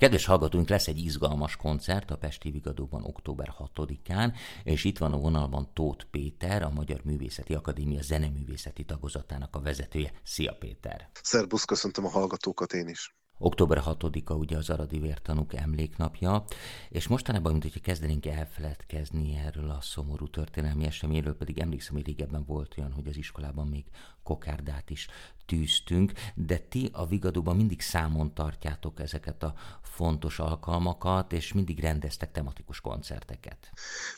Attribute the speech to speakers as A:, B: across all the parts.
A: Kedves hallgatóink, lesz egy izgalmas koncert a Pesti Vigadóban október 6-án, és itt van a vonalban Tóth Péter, a Magyar Művészeti Akadémia zeneművészeti tagozatának a vezetője. Szia Péter!
B: Szerbusz, köszöntöm a hallgatókat én is.
A: Október 6-a ugye az Aradi Vértanúk emléknapja, és mostanában, mint hogyha kezdenénk elfeledkezni erről a szomorú történelmi eseményről, pedig emlékszem, hogy régebben volt olyan, hogy az iskolában még kokárdát is tűztünk, de ti a Vigadóban mindig számon tartjátok ezeket a fontos alkalmakat, és mindig rendeztek tematikus koncerteket.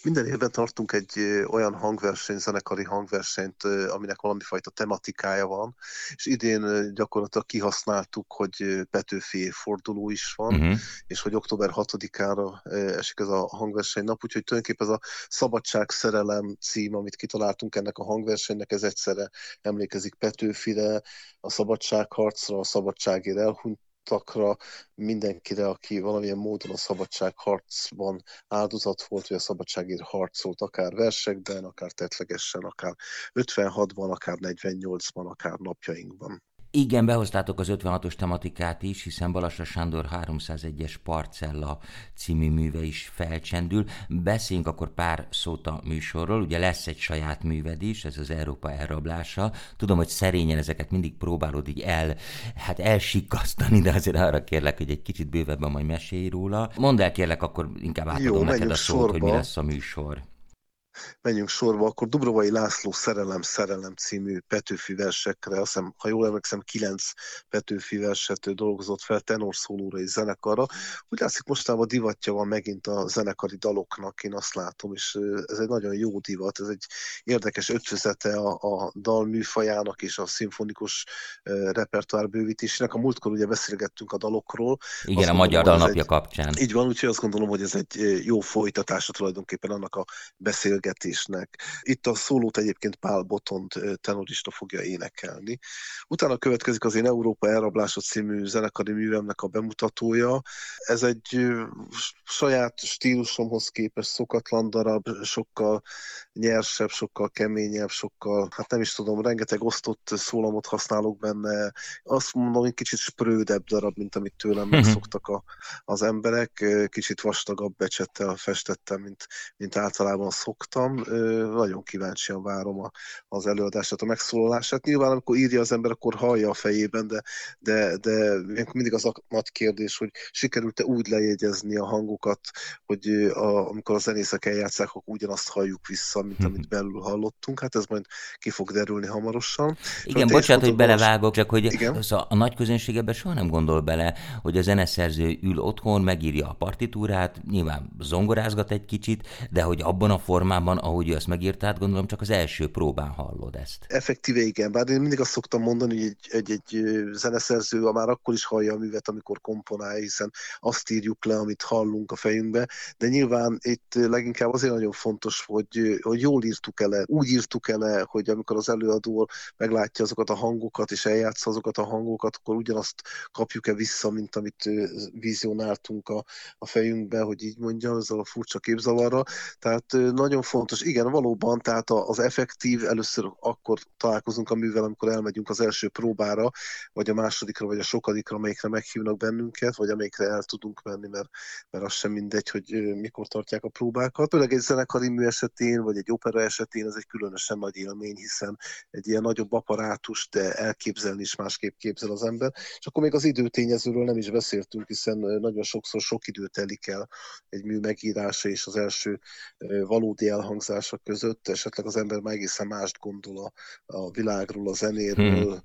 B: Minden évben tartunk egy olyan hangverseny, zenekari hangversenyt, aminek valami fajta tematikája van, és idén gyakorlatilag kihasználtuk, hogy Petőfi forduló is van, uh-huh. és hogy október 6-ára esik ez a hangverseny nap, úgyhogy tulajdonképpen ez a Szabadság Szerelem cím, amit kitaláltunk ennek a hangversenynek, ez egyszerre emlékezik Petőfire, a szabadságharcra, a szabadságért elhunyt takra, mindenkire, aki valamilyen módon a szabadságharcban áldozat volt, vagy a szabadságért harcolt, akár versekben, akár tetlegesen, akár 56-ban, akár 48-ban, akár napjainkban.
A: Igen, behoztátok az 56-os tematikát is, hiszen Balassa Sándor 301-es Parcella című műve is felcsendül. Beszéljünk akkor pár szót a műsorról. Ugye lesz egy saját műved is, ez az Európa elrablása. Tudom, hogy szerényen ezeket mindig próbálod így el, hát elsikasztani, de azért arra kérlek, hogy egy kicsit bővebben majd mesélj róla. Mondd el kérlek, akkor inkább átadom Jó, neked a szót, sorba. hogy mi lesz a műsor
B: menjünk sorba, akkor Dubrovai László Szerelem, Szerelem című Petőfi versekre, azt hiszem, ha jól emlékszem, kilenc Petőfi verset dolgozott fel szólóra és zenekarra. Úgy látszik, mostában divatja van megint a zenekari daloknak, én azt látom, és ez egy nagyon jó divat, ez egy érdekes ötvözete a, a dal műfajának és a szimfonikus repertoár bővítésének. A múltkor ugye beszélgettünk a dalokról.
A: Igen, azt a Magyar Dalnapja egy, kapcsán.
B: Így van, úgyhogy azt gondolom, hogy ez egy jó folytatása tulajdonképpen annak a beszélgetésnek, beszélgetésnek. Itt a szólót egyébként Pál Botont tenorista fogja énekelni. Utána következik az én Európa elrablása című zenekari művemnek a bemutatója. Ez egy saját stílusomhoz képest szokatlan darab, sokkal nyersebb, sokkal keményebb, sokkal, hát nem is tudom, rengeteg osztott szólamot használok benne. Azt mondom, hogy kicsit sprődebb darab, mint amit tőlem mhm. megszoktak a, az emberek. Kicsit vastagabb becsettel festettem, mint, mint általában szoktam hallgattam, nagyon kíváncsian várom a, az előadását, a megszólalását. Nyilván, amikor írja az ember, akkor hallja a fejében, de, de, de mindig az a nagy kérdés, hogy sikerült-e úgy lejegyezni a hangokat, hogy a, amikor a zenészek eljátszák, akkor ugyanazt halljuk vissza, mint amit mhm. belül hallottunk. Hát ez majd ki fog derülni hamarosan.
A: Igen, bocsánat, hogy belevágok, csak hogy Igen? A, a nagy közönség ebben soha nem gondol bele, hogy a zeneszerző ül otthon, megírja a partitúrát, nyilván zongorázgat egy kicsit, de hogy abban a formában formában, ahogy azt megírtad, gondolom csak az első próbán hallod ezt.
B: Effektíve igen, bár én mindig azt szoktam mondani, hogy egy, egy, egy zeneszerző már akkor is hallja a művet, amikor komponálja, hiszen azt írjuk le, amit hallunk a fejünkbe, de nyilván itt leginkább azért nagyon fontos, hogy, hogy jól írtuk ele, úgy írtuk ele, hogy amikor az előadó meglátja azokat a hangokat, és eljátsza azokat a hangokat, akkor ugyanazt kapjuk-e vissza, mint amit vizionáltunk a, a fejünkbe, hogy így mondjam, ezzel a furcsa képzavarra. Tehát nagyon fontos. Igen, valóban, tehát az effektív, először akkor találkozunk a művel, amikor elmegyünk az első próbára, vagy a másodikra, vagy a sokadikra, amelyikre meghívnak bennünket, vagy amelyikre el tudunk menni, mert, mert az sem mindegy, hogy mikor tartják a próbákat. Főleg egy zenekari mű esetén, vagy egy opera esetén ez egy különösen nagy élmény, hiszen egy ilyen nagyobb apparátus, de elképzelni is másképp képzel az ember. És akkor még az időtényezőről nem is beszéltünk, hiszen nagyon sokszor sok idő telik el egy mű megírása és az első valódi elhangzása között esetleg az ember már egészen mást gondol a, a világról, a zenéről, hmm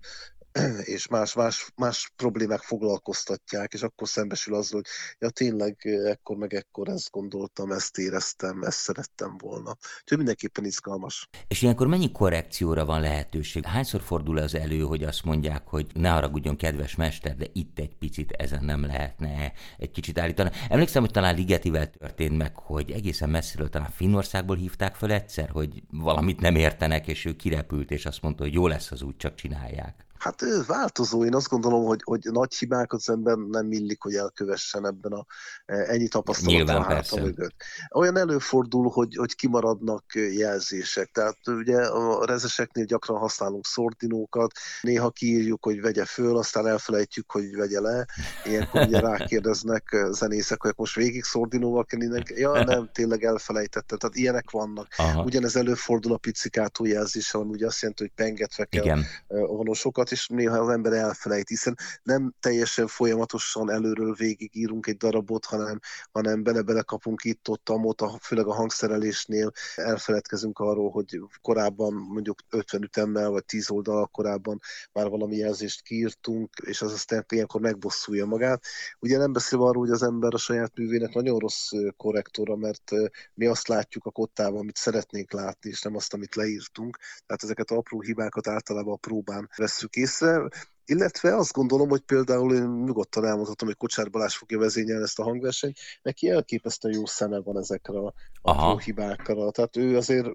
B: és más, más, más problémák foglalkoztatják, és akkor szembesül azzal, hogy ja tényleg ekkor meg ekkor ezt gondoltam, ezt éreztem, ezt szerettem volna. Úgyhogy mindenképpen izgalmas.
A: És ilyenkor mennyi korrekcióra van lehetőség? Hányszor fordul az elő, hogy azt mondják, hogy ne haragudjon, kedves mester, de itt egy picit ezen nem lehetne egy kicsit állítani. Emlékszem, hogy talán Ligetivel történt meg, hogy egészen messziről, talán Finnországból hívták föl egyszer, hogy valamit nem értenek, és ő kirepült, és azt mondta, hogy jó lesz az úgy, csak csinálják.
B: Hát változó. Én azt gondolom, hogy, hogy nagy hibákat az ember nem illik, hogy elkövessen ebben a ennyi tapasztalattal a háta mögött. Olyan előfordul, hogy, hogy kimaradnak jelzések. Tehát ugye a rezeseknél gyakran használunk szordinókat, néha kiírjuk, hogy vegye föl, aztán elfelejtjük, hogy vegye le. Ilyenkor ugye rákérdeznek zenészek, hogy most végig szordinóval innen. Ja, nem, tényleg elfelejtettem. Tehát ilyenek vannak. Aha. Ugyanez előfordul a picikátó jelzéssel, ami ugye azt jelenti, hogy pengetve kell Igen. vonosokat, és néha az ember elfelejt, hiszen nem teljesen folyamatosan előről végig írunk egy darabot, hanem, hanem bele-bele kapunk itt-ott, amott, főleg a hangszerelésnél elfeledkezünk arról, hogy korábban mondjuk 50 ütemmel, vagy 10 oldal korábban már valami jelzést kiírtunk, és az aztán ilyenkor megbosszulja magát. Ugye nem beszélve arról, hogy az ember a saját művének nagyon rossz korrektora, mert mi azt látjuk a kottában, amit szeretnénk látni, és nem azt, amit leírtunk. Tehát ezeket a apró hibákat általában a próbán vesszük észre. Illetve azt gondolom, hogy például én nyugodtan elmondhatom, hogy Kocsár Balázs fogja vezényelni ezt a hangversenyt, neki elképesztően jó szeme van ezekre a hibákra. Tehát ő azért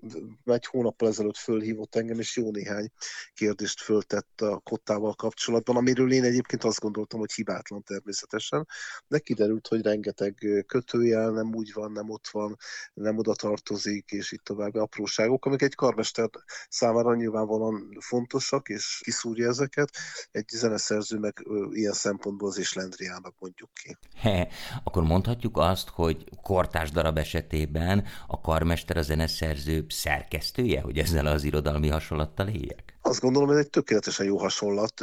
B: egy hónappal ezelőtt fölhívott engem, és jó néhány kérdést föltett a kottával kapcsolatban, amiről én egyébként azt gondoltam, hogy hibátlan természetesen, de kiderült, hogy rengeteg kötőjel nem úgy van, nem ott van, nem oda tartozik, és itt tovább. Apróságok, amik egy karmester számára nyilvánvalóan fontosak, és kiszúrja ezeket egy zeneszerző meg ilyen szempontból az is Lendriának mondjuk ki.
A: He, akkor mondhatjuk azt, hogy kortás darab esetében a karmester a zeneszerző szerkesztője, hogy ezzel az irodalmi hasonlattal éljek?
B: Azt gondolom, hogy egy tökéletesen jó hasonlat,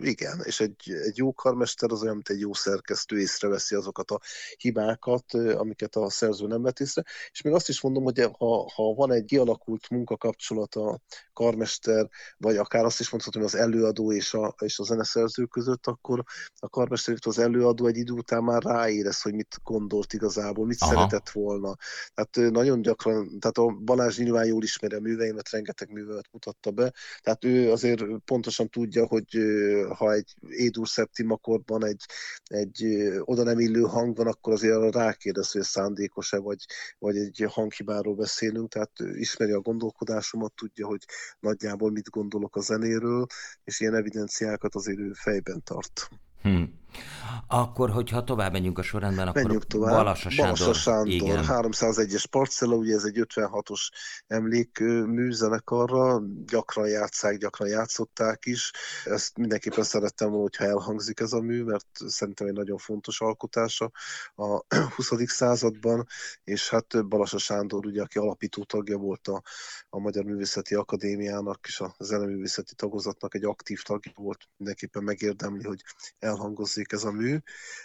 B: igen, és egy, egy jó karmester az olyan, mint egy jó szerkesztő, észreveszi azokat a hibákat, amiket a szerző nem vett észre, és még azt is mondom, hogy ha, ha van egy kialakult munkakapcsolat a karmester, vagy akár azt is mondhatom, hogy az előadó és a, és a zeneszerző között, akkor a karmester, az előadó egy idő után már ráérez, hogy mit gondolt igazából, mit Aha. szeretett volna. Tehát nagyon gyakran, tehát a Balázs nyilván jól ismeri a műveimet, rengeteg művemet mutatta be, tehát ő azért pontosan tudja, hogy ha egy édur szeptim akkordban egy, egy oda nem illő hang van, akkor azért rákérdez, hogy szándékos-e, vagy, vagy egy hanghibáról beszélünk, tehát ismeri a gondolkodásomat, tudja, hogy nagyjából mit gondolok a zenéről, és ilyen evidenciákat azért ő fejben tart.
A: Hmm. Akkor, hogyha tovább menjünk a sorrendben, akkor
B: Menjünk tovább. Balassa Sándor, Balassa Sándor igen. 301-es parcella, ugye ez egy 56-os emlékmű zenekarra, gyakran játszák, gyakran játszották is. Ezt mindenképpen szerettem volna, hogyha elhangzik ez a mű, mert szerintem egy nagyon fontos alkotása a 20. században, és hát Balassa Sándor, ugye, aki alapító tagja volt a, a Magyar Művészeti Akadémiának és a Zeneművészeti Tagozatnak egy aktív tagja volt, mindenképpen megérdemli, hogy elhangozzék ez a mű.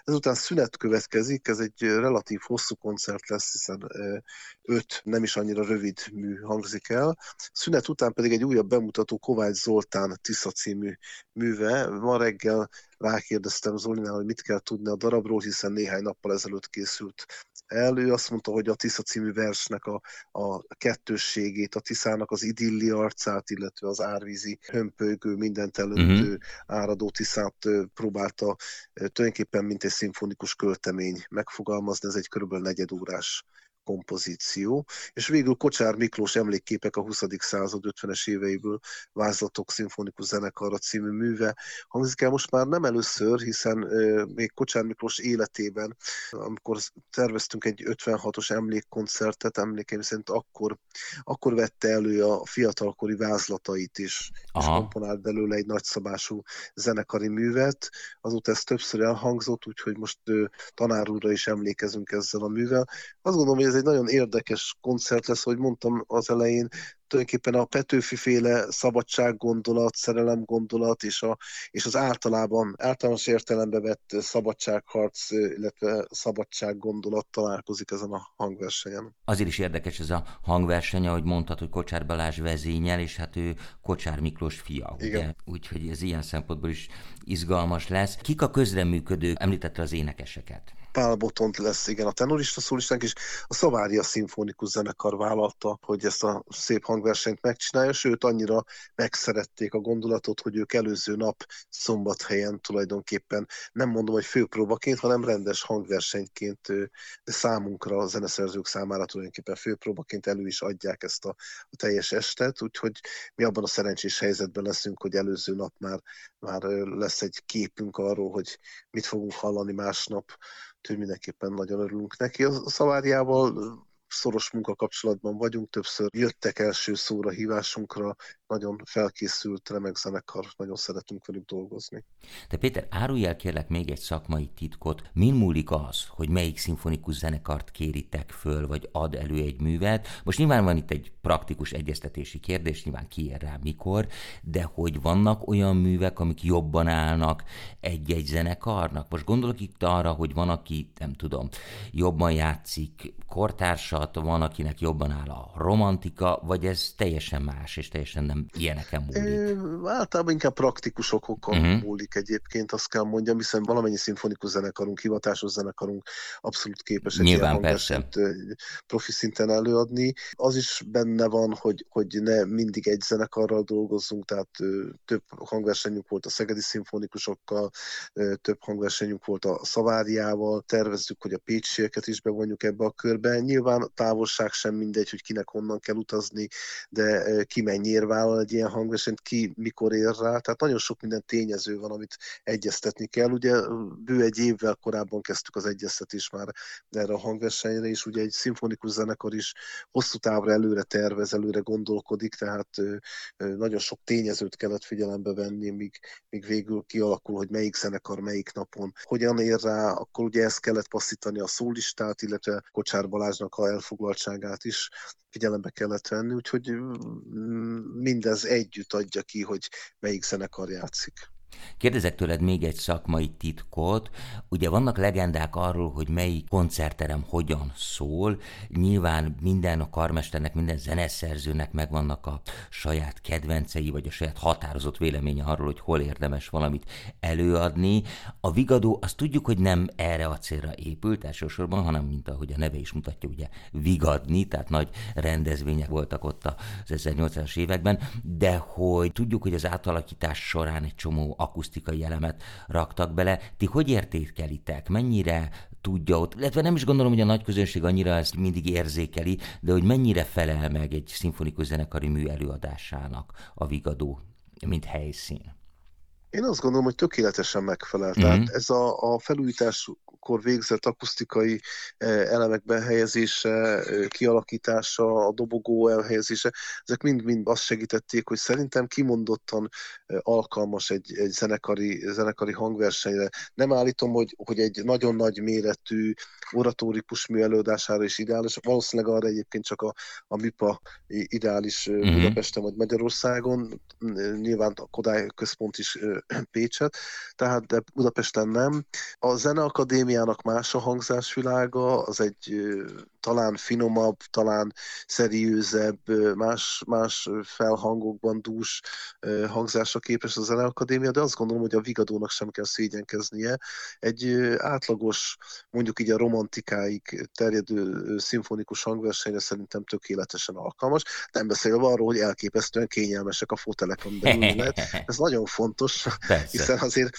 B: Ezután szünet következik, ez egy relatív hosszú koncert lesz, hiszen öt nem is annyira rövid mű hangzik el. Szünet után pedig egy újabb bemutató Kovács Zoltán Tisza című műve. Ma reggel rákérdeztem Zolinál, hogy mit kell tudni a darabról, hiszen néhány nappal ezelőtt készült el. Ő azt mondta, hogy a Tisza című versnek a, a kettősségét, a Tiszának az idilli arcát, illetve az árvízi hömpölygő, mindent előtt uh-huh. áradó Tiszát próbálta tulajdonképpen mint egy szimfonikus költemény megfogalmazni, ez egy körülbelül negyedórás kompozíció, és végül Kocsár Miklós emlékképek a 20. század 50-es éveiből Vázlatok Szimfonikus Zenekarra című műve hangzik el most már nem először, hiszen euh, még Kocsár Miklós életében, amikor terveztünk egy 56-os emlékkoncertet, emlékeim szerint akkor, akkor vette elő a fiatalkori vázlatait is, Aha. és komponált belőle egy nagyszabású zenekari művet. Azóta ez többször elhangzott, úgyhogy most euh, tanár úrra is emlékezünk ezzel a művel. Azt gondolom, hogy ez egy nagyon érdekes koncert lesz, hogy mondtam az elején, tulajdonképpen a Petőfi féle szabadság gondolat, szerelem gondolat, és, a, és az általában, általános értelembe vett szabadságharc, illetve szabadság gondolat találkozik ezen a hangversenyen.
A: Azért is érdekes ez a hangverseny, ahogy mondtad, hogy Kocsár Balázs vezényel, és hát ő Kocsár Miklós fia, Igen. Úgyhogy ez ilyen szempontból is izgalmas lesz. Kik a közreműködők? Említette az énekeseket.
B: Pál Botont lesz, igen, a tenorista szólistánk, és a Szavária Szimfonikus Zenekar vállalta, hogy ezt a szép hang hangversenyt megcsinálja, sőt annyira megszerették a gondolatot, hogy ők előző nap szombathelyen tulajdonképpen nem mondom, hogy főpróbaként, hanem rendes hangversenyként, számunkra, a zeneszerzők számára tulajdonképpen főpróbaként elő is adják ezt a, a teljes estet, úgyhogy mi abban a szerencsés helyzetben leszünk, hogy előző nap már, már lesz egy képünk arról, hogy mit fogunk hallani másnap, úgyhogy mindenképpen nagyon örülünk neki. A szaváriával szoros munkakapcsolatban vagyunk, többször jöttek első szóra hívásunkra, nagyon felkészült remek zenekar, nagyon szeretünk velük dolgozni.
A: De Péter, árulj el kérlek még egy szakmai titkot. Min múlik az, hogy melyik szimfonikus zenekart kéritek föl, vagy ad elő egy művet? Most nyilván van itt egy praktikus egyeztetési kérdés, nyilván ki ér rá mikor, de hogy vannak olyan művek, amik jobban állnak egy-egy zenekarnak? Most gondolok itt arra, hogy van, aki, nem tudom, jobban játszik kortársat, van, akinek jobban áll a romantika, vagy ez teljesen más, és teljesen nem ilyeneken múlik? É,
B: általában inkább praktikus okokon uh-huh. múlik egyébként, azt kell mondjam, hiszen valamennyi szimfonikus zenekarunk, hivatásos zenekarunk abszolút képes egy
A: Nyilván persze.
B: profi szinten előadni. Az is benne van, hogy, hogy ne mindig egy zenekarral dolgozzunk, tehát több hangversenyünk volt a Szegedi szimfonikusokkal, több hangversenyünk volt a Szaváriával, tervezzük, hogy a pécsieket is bevonjuk ebbe a körbe. Nyilván távolság sem mindegy, hogy kinek honnan kell utazni, de ki mennyire vállal egy ilyen hangversenyt, ki mikor ér rá, tehát nagyon sok minden tényező van, amit egyeztetni kell. Ugye bő egy évvel korábban kezdtük az egyeztetést már erre a hangversenyre, és ugye egy szimfonikus zenekar is hosszú távra előre tervez, előre gondolkodik, tehát nagyon sok tényezőt kellett figyelembe venni, míg, míg végül kialakul, hogy melyik zenekar melyik napon hogyan ér rá, akkor ugye ezt kellett passzítani a szólistát, illetve Kocsár Balázsnak a elfoglaltságát is figyelembe kellett venni, úgyhogy mindez együtt adja ki, hogy melyik zenekar játszik.
A: Kérdezek tőled még egy szakmai titkot. Ugye vannak legendák arról, hogy melyik koncerterem hogyan szól. Nyilván minden a karmesternek, minden zeneszerzőnek megvannak a saját kedvencei, vagy a saját határozott véleménye arról, hogy hol érdemes valamit előadni. A Vigadó, azt tudjuk, hogy nem erre a célra épült elsősorban, hanem mint ahogy a neve is mutatja, ugye vigadni, tehát nagy rendezvények voltak ott az 1800-as években, de hogy tudjuk, hogy az átalakítás során egy csomó akusztikai elemet raktak bele. Ti hogy értékelitek? Mennyire tudja ott, illetve nem is gondolom, hogy a nagy közönség annyira ezt mindig érzékeli, de hogy mennyire felel meg egy szimfonikus zenekari mű előadásának a Vigadó, mint helyszín?
B: Én azt gondolom, hogy tökéletesen megfelel. Mm-hmm. Tehát ez a, a felújításkor végzett akusztikai eh, elemek behelyezése, eh, kialakítása, a dobogó elhelyezése, ezek mind-mind azt segítették, hogy szerintem kimondottan eh, alkalmas egy, egy zenekari, zenekari hangversenyre. Nem állítom, hogy, hogy egy nagyon nagy méretű oratórikus mű előadására is ideális. Valószínűleg arra egyébként csak a, a MIPA ideális mm-hmm. Budapesten vagy Magyarországon. Nyilván a Kodály központ is Pécset, tehát de Budapesten nem. A Zeneakadémiának más a hangzásvilága, az egy talán finomabb, talán szeriőzebb, más, más felhangokban dús hangzásra képes a Zeneakadémia, de azt gondolom, hogy a Vigadónak sem kell szégyenkeznie. Egy átlagos, mondjuk így a romantikáig terjedő szimfonikus hangversenyre szerintem tökéletesen alkalmas. Nem beszélve arról, hogy elképesztően kényelmesek a fotelek, amiben. Ez nagyon fontos, Persze. hiszen azért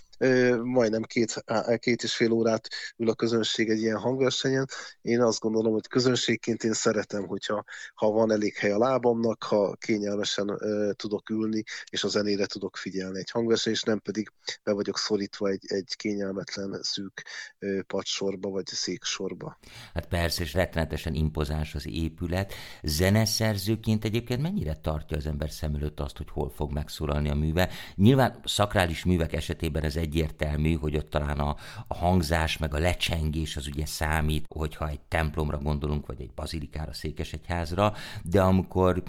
B: majdnem két, két és fél órát ül a közönség egy ilyen hangversenyen. Én azt gondolom, hogy közönségként én szeretem, hogyha ha van elég hely a lábamnak, ha kényelmesen uh, tudok ülni, és a zenére tudok figyelni egy hangverseny, és nem pedig be vagyok szorítva egy, egy kényelmetlen szűk uh, padsorba, vagy széksorba.
A: Hát persze, és rettenetesen impozáns az épület. Zeneszerzőként egyébként mennyire tartja az ember szem előtt azt, hogy hol fog megszólalni a műve? Nyilván szakrális művek esetében ez egyértelmű, hogy ott talán a, a hangzás, meg a lecsengés az ugye számít, hogyha egy templomra gondolunk, vagy egy bazilikára, székesegyházra, de amikor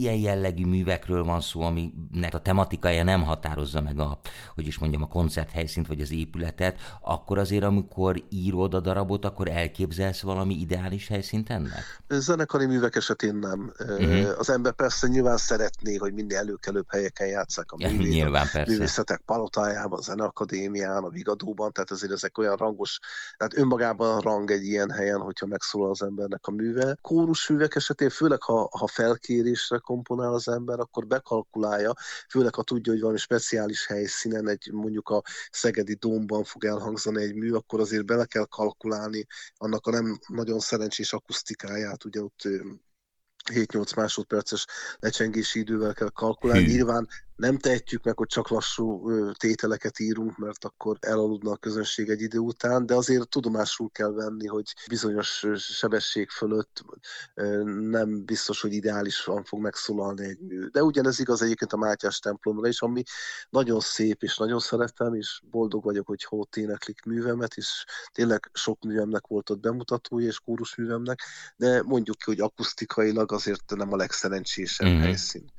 A: ilyen jellegű művekről van szó, aminek a tematikája nem határozza meg a, hogy is mondjam, a koncerthelyszínt vagy az épületet, akkor azért, amikor írod a darabot, akkor elképzelsz valami ideális helyszínt ennek?
B: Zenekari művek esetén nem. Uh-huh. Az ember persze nyilván szeretné, hogy minél előkelőbb helyeken játszák a művét.
A: nyilván, persze.
B: művészetek palotájában, a Zeneakadémián, a Vigadóban, tehát azért ezek olyan rangos, tehát önmagában rang egy ilyen helyen, hogyha megszólal az embernek a műve. Kórusművek esetén, főleg ha, ha felkérésre komponál az ember, akkor bekalkulálja, főleg ha tudja, hogy valami speciális helyszínen, egy mondjuk a Szegedi Dómban fog elhangzani egy mű, akkor azért bele kell kalkulálni annak a nem nagyon szerencsés akusztikáját, ugye ott 7-8 másodperces lecsengési idővel kell kalkulálni. Hű. Nyilván nem tehetjük meg, hogy csak lassú tételeket írunk, mert akkor elaludna a közönség egy idő után, de azért tudomásul kell venni, hogy bizonyos sebesség fölött nem biztos, hogy ideálisan fog megszólalni egy mű. De ugyanez igaz egyébként a Mátyás templomra is, ami nagyon szép, és nagyon szeretem, és boldog vagyok, hogy hót éneklik művemet, és tényleg sok művemnek volt ott bemutatója, és művemnek, de mondjuk ki, hogy akusztikailag azért nem a legszerencsésebb mm-hmm. helyszín.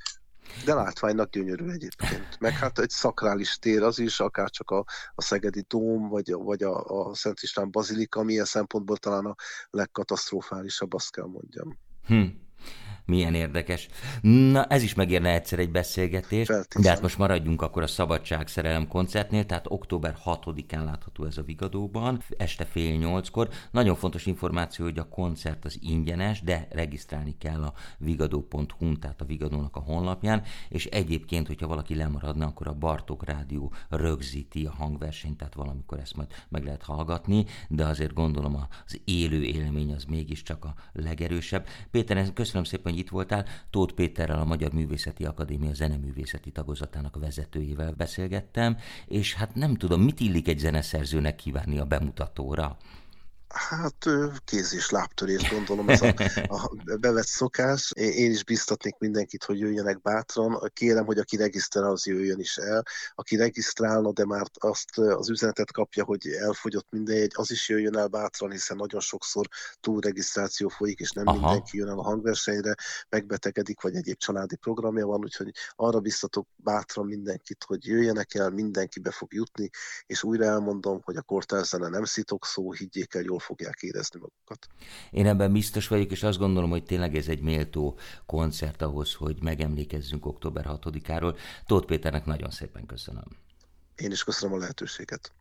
B: De látványnak gyönyörű egyébként. Meg hát egy szakrális tér az is, akár csak a, a Szegedi Dóm, vagy, vagy a, a Szent István Bazilika, milyen szempontból talán a legkatasztrofálisabb, azt kell mondjam.
A: Hm. Milyen érdekes. Na, ez is megérne egyszer egy beszélgetés. Feltészem. De hát most maradjunk akkor a Szabadság Szerelem koncertnél, tehát október 6-án látható ez a Vigadóban, este fél nyolckor. Nagyon fontos információ, hogy a koncert az ingyenes, de regisztrálni kell a vigadó.hu, tehát a Vigadónak a honlapján, és egyébként, hogyha valaki lemaradna, akkor a Bartók Rádió rögzíti a hangversenyt, tehát valamikor ezt majd meg lehet hallgatni, de azért gondolom az élő élmény az mégiscsak a legerősebb. Péter, köszönöm szépen, hogy itt voltál. Tóth Péterrel, a Magyar Művészeti Akadémia zeneművészeti tagozatának vezetőjével beszélgettem, és hát nem tudom, mit illik egy zeneszerzőnek kívánni a bemutatóra.
B: Hát kéz és lábtörés, gondolom ez a, a bevett szokás. Én is biztatnék mindenkit, hogy jöjjenek bátran. Kérem, hogy aki regisztrál, az jöjjön is el. Aki regisztrálna, de már azt az üzenetet kapja, hogy elfogyott minden egy, az is jöjjön el bátran, hiszen nagyon sokszor túlregisztráció folyik, és nem Aha. mindenki jön el a hangversenyre, megbetegedik, vagy egyéb családi programja van, úgyhogy arra biztatok bátran mindenkit, hogy jöjjenek el, mindenki be fog jutni, és újra elmondom, hogy a kortárzene nem szitok szó, higgyék el, jól fogják érezni magukat.
A: Én ebben biztos vagyok, és azt gondolom, hogy tényleg ez egy méltó koncert ahhoz, hogy megemlékezzünk október 6-áról. Tóth Péternek nagyon szépen köszönöm.
B: Én is köszönöm a lehetőséget.